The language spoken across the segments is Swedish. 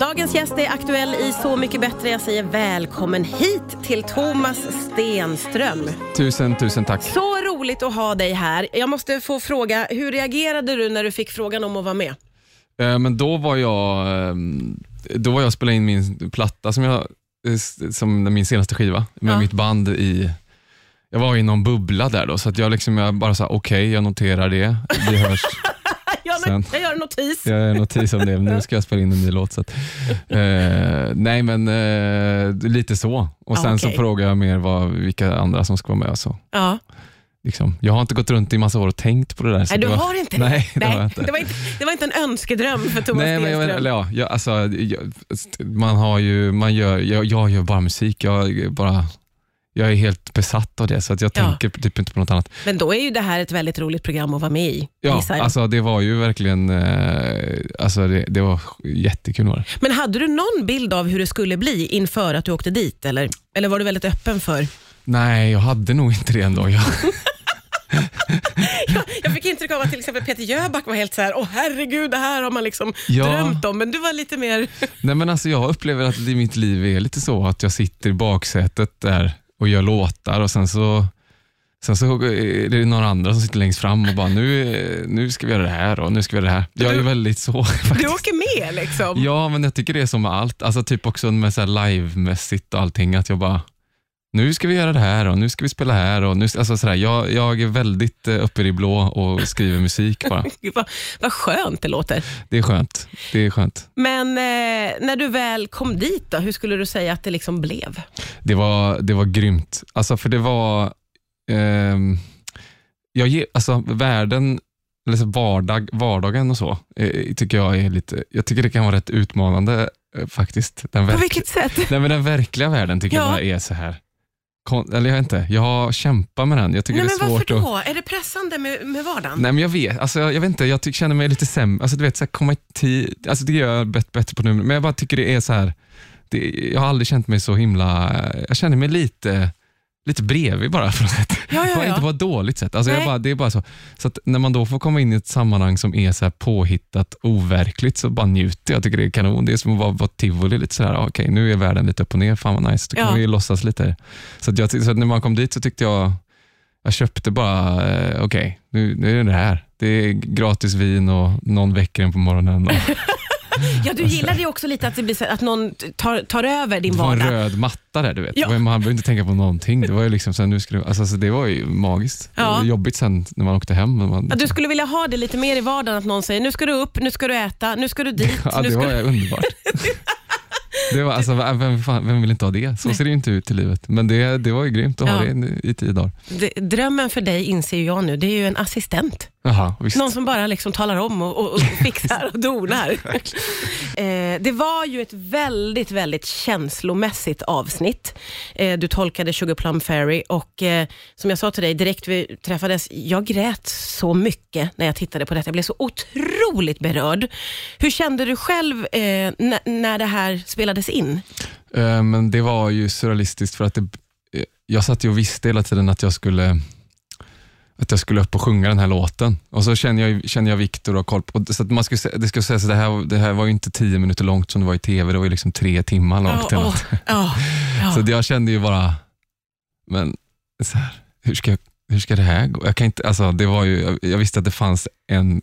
Dagens gäst är aktuell i Så mycket bättre. Jag säger välkommen hit till Thomas Stenström. Tusen, tusen tack. Så roligt att ha dig här. Jag måste få fråga, hur reagerade du när du fick frågan om att vara med? Eh, Men då var jag ehm, då var jag och spelade in min platta, som, jag, eh, som min senaste skiva, med Ja. mitt band i jag var i någon bubbla där då, så att jag, liksom, jag bara sa okej, jag noterar det. Vi hörs. Jag, Sen- jag gör en notis. Jag gör en notis om det, nu ska jag spela in en ny låt. Så att, eh, nej, men eh, lite så. Och Ah, Sen okej. så frågade jag mer vad, vilka andra som ska vara med. och Så, Ja. liksom. Jag har inte gått runt i massa år och tänkt på det där. Nej, du var, har inte det? Nej, det har jag inte. Det, var inte det var inte en önskedröm för Thomas Nej, men jag, eller ja, jag, alltså, jag, man har ju, man gör, jag, jag gör bara musik. Jag, bara, jag är helt besatt av det, så att jag Ja. tänker typ inte på något annat. Men då är ju det här ett väldigt roligt program att vara med i. Ja, alltså, det var ju verkligen eh, alltså, det, det var jättekul. Var. Men hade du någon bild av hur det skulle bli inför att du åkte dit? Eller, eller var du väldigt öppen för? Nej, jag hade nog inte det ändå. Jag, Jag, jag fick intryck av att till exempel Peter Jöback var helt så här, åh herregud, det här har man liksom Ja. drömt om. Men du var lite mer... nej, men alltså, jag upplever att i mitt liv är lite så att jag sitter i baksätet där och gör låtar och sen så Sen så är det några andra som sitter längst fram och bara, nu, nu ska vi göra det här och nu ska vi göra det här. Jag är Du- väldigt så faktiskt. Du åker med liksom. Ja, men jag tycker det är som med allt. Alltså typ också med så här livemässigt och allting. Att jag bara, nu ska vi göra det här och nu ska vi spela här. Och nu, alltså så där, jag, jag är väldigt eh, uppe i det blå och skriver musik bara. Vad, vad skönt det låter. Det är skönt. Det är skönt. Men eh, när du väl kom dit, då, hur skulle du säga att det liksom blev? Det var, det var grymt. Alltså för det var, ehm, jag alltså världen, eller så vardag, vardagen och så, eh, tycker jag är lite, jag tycker det kan vara rätt utmanande eh, faktiskt. Den På verk- vilket sätt? Nej men den verkliga världen tycker Ja. jag bara är så här. Kon- eller jag vet inte, jag har kämpat med den. Jag tycker Nej, det är men varför svårt att... då? Är det pressande med, med vardagen? Nej men jag vet, alltså, jag, jag vet inte, jag tycker, känner mig lite sämre. Alltså, du vet, så här, komma i tid, alltså, det gör jag bet- bättre på nu, men jag bara tycker det är så här. Det, jag har aldrig känt mig så himla, jag känner mig lite lite bredvid bara på något sätt. Ja, ja, ja. Inte på ett dåligt sätt. Alltså bara, det är bara så. Så när man då får komma in i ett sammanhang som är så här påhittat, overkligt, så bara njuter jag. Tycker det är kanon. Det är som att vara på tivoli. Lite så här, ah, okej, nu är världen lite upp och ner. Fan vad nice. Då kan vi låtsas lite. Så, jag, så när man kom dit så tyckte jag, jag köpte bara, eh, okej, nu, nu är det det här. Det är gratis vin och någon väcker en på morgonen. Och Ja, du gillade ju också lite att, det blir så, att någon tar, tar över din det var en vardag. röd matta där, du vet. Ja. Man behöver inte tänka på någonting. Det var ju liksom så här, nu du, alltså, så det var ju magiskt. Det Ja. var jobbigt sen när man åkte hem. Man, Ja, du skulle vilja ha det lite mer i vardagen, att någon säger nu ska du upp, nu ska du äta, nu ska du dit. Ja, nu det ska var du... underbart. Det var, alltså, vem, fan, vem vill inte ha det? Så ser det ju inte ut i livet. Men det, det var ju grymt att ha Ja. det i tio dagar. Det- Drömmen för dig inser ju jag nu, det är ju en assistent. Jaha. Någon som bara liksom talar om och, och, och fixar och donar. eh, det var ju ett väldigt, väldigt känslomässigt avsnitt. Eh, du tolkade Sugar Plum Fairy och eh, som jag sa till dig direkt vi träffades, jag grät så mycket när jag tittade på detta. Jag blev så otroligt berörd. Hur kände du själv eh, när det här spelades in? Eh, Men det var ju surrealistiskt för att det, eh, jag satt ju och visste hela tiden att jag skulle att jag skulle upp och sjunga den här låten. Och så känner jag, känner jag Viktor och koll på... Så att man skulle, det ska sägas att det här, det här var ju inte tio minuter långt som det var i tv, det var ju liksom tre timmar långt. något. åh, ja, ja. Så jag kände ju bara, men så här, hur, ska, hur ska det här gå? Jag, kan inte, alltså, det var ju, jag, visste att det fanns en,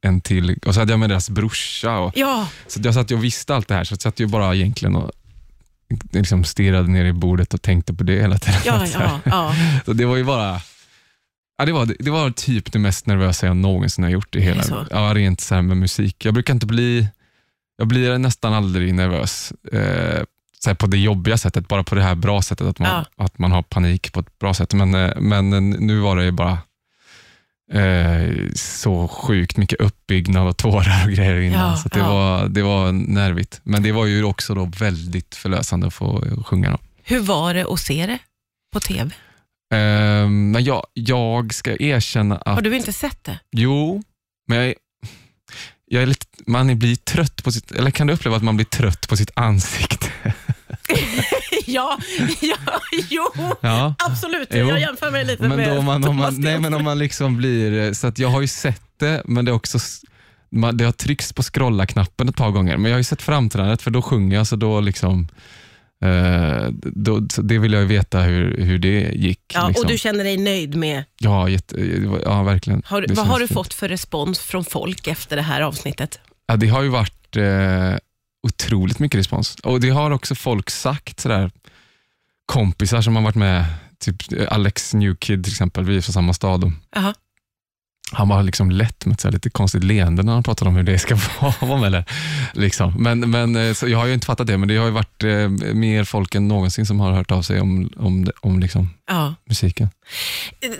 en till, och så hade jag med deras brorsa. Och, ja, så jag satt och visste allt det här, så jag satt ju bara egentligen och liksom stirrade ner i bordet och tänkte på det hela tiden. ja, ja, ja. Så det var ju bara, ja, det, var, det var typ det mest nervösa jag någonsin har gjort i hela, så? ja, rent så här med musik. Jag brukar inte bli, jag blir nästan aldrig nervös eh, så på det jobbiga sättet, bara på det här bra sättet, att man, att man har panik på ett bra sätt. Men, eh, men eh, nu var det ju bara eh, så sjukt mycket uppbyggnad och tårar och grejer innan, Ja, så det, ja. var, det var nervigt. Men det var ju också då väldigt förlösande att få sjunga. Då. Hur var det att se det på TV? Ehm, men jag, jag ska erkänna att... Har du inte sett det? Jo, men jag är, jag är lite, man blir trött på sitt... Eller kan du uppleva att man blir trött på sitt ansikte? ja, ja, jo, Ja. absolut. Jo. Jag jämför mig lite Men, med då man, om man, nej, men om man liksom blir... Så att jag har ju sett det, men det är också... man, det har tryckts på scrolla-knappen ett par gånger, men jag har ju sett framträdandet för då sjunger jag, så då liksom då, det vill jag veta hur, hur det gick. Ja, liksom. Och du känner dig nöjd med... Ja, jätte, ja verkligen. Har, vad har du fint. fått för respons från folk efter det här avsnittet? Ja, det har ju varit eh, otroligt mycket respons. Och Det har också folk sagt, sådär, kompisar som har varit med, typ Alex Newkid till exempel, vi är från samma stad. -huh han var liksom lätt med ett lite konstigt leende när han pratade om hur det ska vara. Eller, liksom. men, men, eh, jag har ju inte fattat det, men det har ju varit eh, mer folk än någonsin som har hört av sig om, om, om liksom, ja. musiken.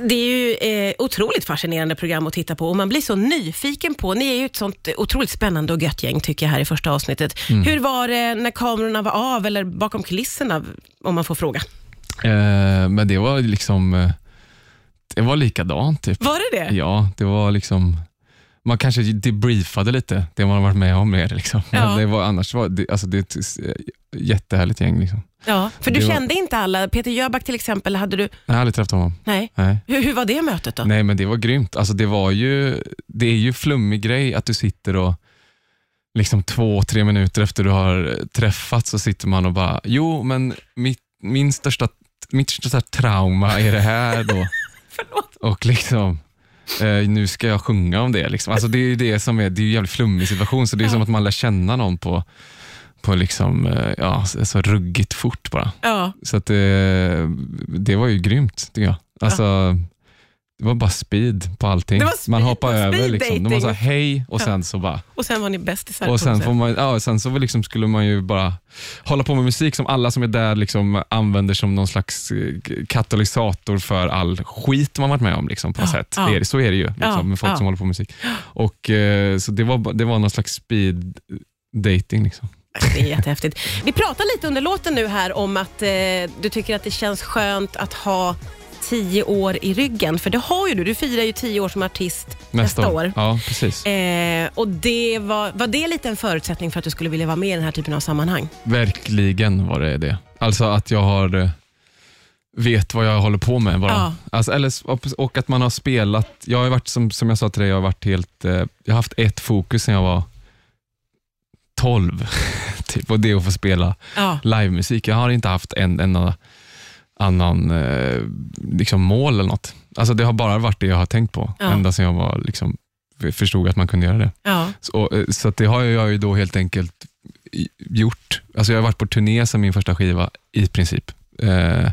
Det är ju eh, otroligt fascinerande program att titta på och man blir så nyfiken på, ni är ju ett sånt otroligt spännande och gött gäng tycker jag här i första avsnittet. Mm. Hur var det när kamerorna var av eller bakom kulisserna, om man får fråga? Eh, men det var liksom eh, det var likadant. Typ. Var det det? Ja, det var liksom man kanske debriefade lite, det man har varit med om mer. Liksom. Ja. Men det var, annars var det, alltså det är ett jättehärligt gäng. Liksom. Ja, för du det kände var... inte alla. Peter Jöback till exempel, hade du... Jag har aldrig träffat honom. Nej. Nej. Hur, hur var det mötet då? Nej, men det var grymt. Alltså, det, var ju, det är ju flummig grej att du sitter och liksom två, tre minuter efter du har träffats så sitter man och bara, jo, men mitt, min största, mitt största trauma är det här då. Förlåt. Och liksom, eh, nu ska jag sjunga om det. Liksom. Alltså det är ju det som är, det är en jävligt flummig situation, så det är ja. som att man lär känna någon på, på liksom, eh, ja, så ruggigt fort bara. Ja. Så att det, det var ju grymt tycker jag. Alltså, ja. Det var bara speed på allting. Speed, man hoppar över. Liksom. De var så hej och sen så bara... Och sen var ni bästisar. Och sen, får man, ja, sen så liksom skulle man ju bara hålla på med musik som alla som är där liksom använder som någon slags eh, katalysator för all skit man varit med om. Liksom, på ja, sätt. Ja. Det är, så är det ju liksom, med folk som håller på med musik. Och, eh, så det var, det var någon slags speed dating. Liksom. Det är jättehäftigt. Vi pratar lite under låten nu här om att eh, du tycker att det känns skönt att ha tio år i ryggen, för det har ju du. Du firar ju tio år som artist nästa, nästa år. Ja, precis. Eh, och det var, var det lite en förutsättning för att du skulle vilja vara med i den här typen av sammanhang? Verkligen var det det. Alltså att jag har eh, vet vad jag håller på med bara. Ja. Alltså, eller, och att man har spelat. Jag har varit, som, som jag sa till dig, jag har varit helt, eh, jag har haft ett fokus sen jag var 12. typ, och det är att få spela ja. livemusik. Jag har inte haft en enda annan eh, liksom mål eller något. Alltså det har bara varit det jag har tänkt på, ja. ända sedan jag var, liksom, förstod att man kunde göra det. Ja. Så, eh, så det har jag ju då helt enkelt gjort. Alltså jag har varit på turné sen min första skiva, i princip. Eh,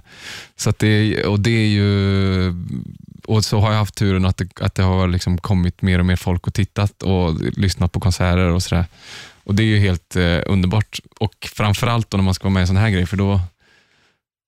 så det, och det är ju och så har jag haft turen att det, att det har liksom kommit mer och mer folk och tittat och lyssnat på konserter och sådär. Och Det är ju helt eh, underbart. Och framförallt då när man ska vara med i en sån här grej, för då,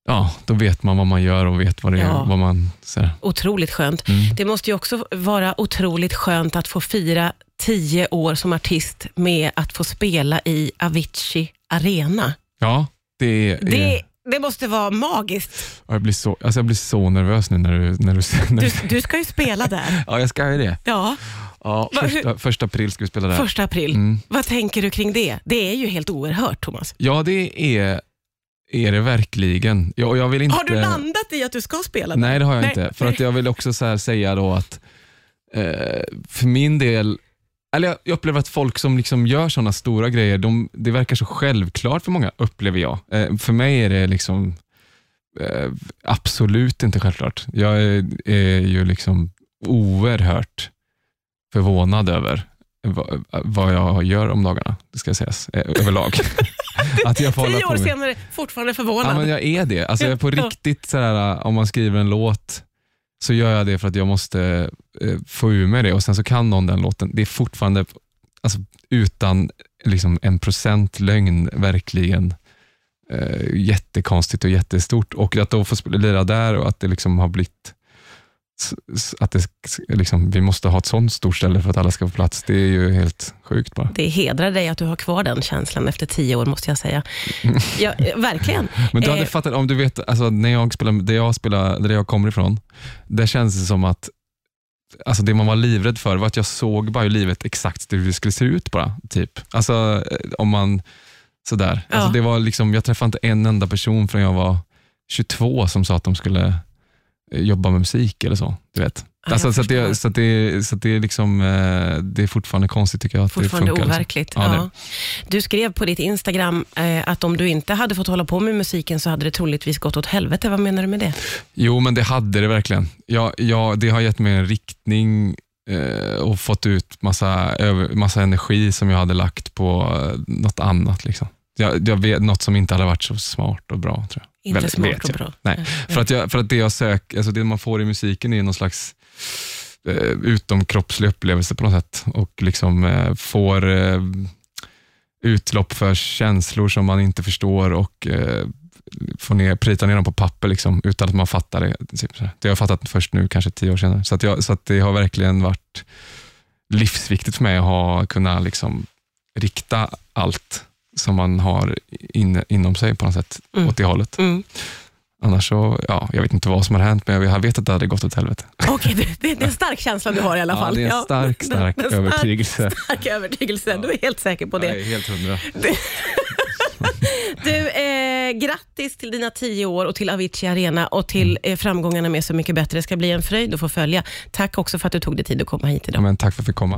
ja, då vet man vad man gör och vet vad det ja. är. Vad man, så. Otroligt skönt. Mm. Det måste ju också vara otroligt skönt att få fira tio år som artist med att få spela i Avicii Arena. Ja, det är... Det, det måste vara magiskt. Jag blir så, alltså jag blir så nervös nu när du... När du, när du, du ska ju spela där. ja, jag ska ju det. Ja. Ja, första, första april ska vi spela där. Första april. Mm. Vad tänker du kring det? Det är ju helt oerhört, Thomas. Ja, det är är det verkligen. Jag, jag vill inte... Har du landat i att du ska spela? Nej, det har jag Nej. inte. För att jag vill också så säga då att eh, för min del, eller jag, jag upplever att folk som liksom gör sådana stora grejer, de, det verkar så självklart för många, upplever jag. Eh, för mig är det liksom eh, absolut inte självklart. Jag är, är ju liksom oerhört förvånad över vad, vad jag gör om dagarna, det ska sägas, eh, överlag. att jag får Tio år senare, fortfarande förvånad. Ja, men jag är det. Alltså, jag är på riktigt, sådär, om man skriver en låt, så gör jag det för att jag måste eh, få ur mig det och sen så kan någon den låten. Det är fortfarande, alltså, utan liksom, en procent lögn, verkligen eh, jättekonstigt och jättestort. Och att då få lira där och att det liksom har blivit att det, liksom, vi måste ha ett sånt stort ställe för att alla ska få plats, det är ju helt sjukt bara. Det hedrar dig att du har kvar den känslan efter tio år, måste jag säga. Ja, verkligen. Men du hade eh. fattat, om du vet, alltså, när jag spelar, där, jag spelar, där jag kommer ifrån, där känns det som att Alltså det man var livrädd för var att jag såg bara i livet exakt hur det skulle se ut bara. Typ. Alltså eh, om man, sådär. Ja. Alltså det var liksom, jag träffade inte en enda person förrän jag var 22 som sa att de skulle jobba med musik eller så. Du vet. Ja, alltså, så, att det, så, att det, så att det, är liksom, eh, det är fortfarande konstigt tycker jag. Att Fortfarande det funkar, overkligt. Liksom. Ja, Ja. Du skrev på ditt Instagram eh, att om du inte hade fått hålla på med musiken så hade det troligtvis gått åt helvete. Vad menar du med det? Jo, men det hade det verkligen. Jag, jag, det har gett mig en riktning eh, och fått ut massa, över, massa energi som jag hade lagt på eh, något annat. Liksom. Jag, jag vet något som inte hade varit så smart och bra. tror jag. Inte Väl- smart vet och jag. bra. Nej, för att, jag, för att det jag söker, alltså det man får i musiken är någon slags eh, utomkroppslig upplevelse på något sätt och liksom eh, får eh, utlopp för känslor som man inte förstår och eh, får ner, prita ner dem på papper liksom, utan att man fattar det. Typ. Det har jag fattat först nu, kanske tio år senare. Så, jag, så att det har verkligen varit livsviktigt för mig att ha, kunna liksom rikta allt som man har in, inom sig på något sätt Mm. åt det hållet. Mm. Annars så, ja, jag vet inte vad som har hänt, men jag vet att det hade gått åt helvete. Okej, det, det, det är en stark känsla du har i alla fall. Ja, det är en stark, stark en övertygelse. Stark övertygelse, du är helt säker på det. Jag är helt hundra. Du, eh, grattis till dina tio år och till Avicii Arena och till Mm. eh, framgångarna med Så mycket bättre. Det ska bli en fröjd att få följa. Tack också för att du tog dig tid att komma hit idag. Ja, men tack för att jag fick komma.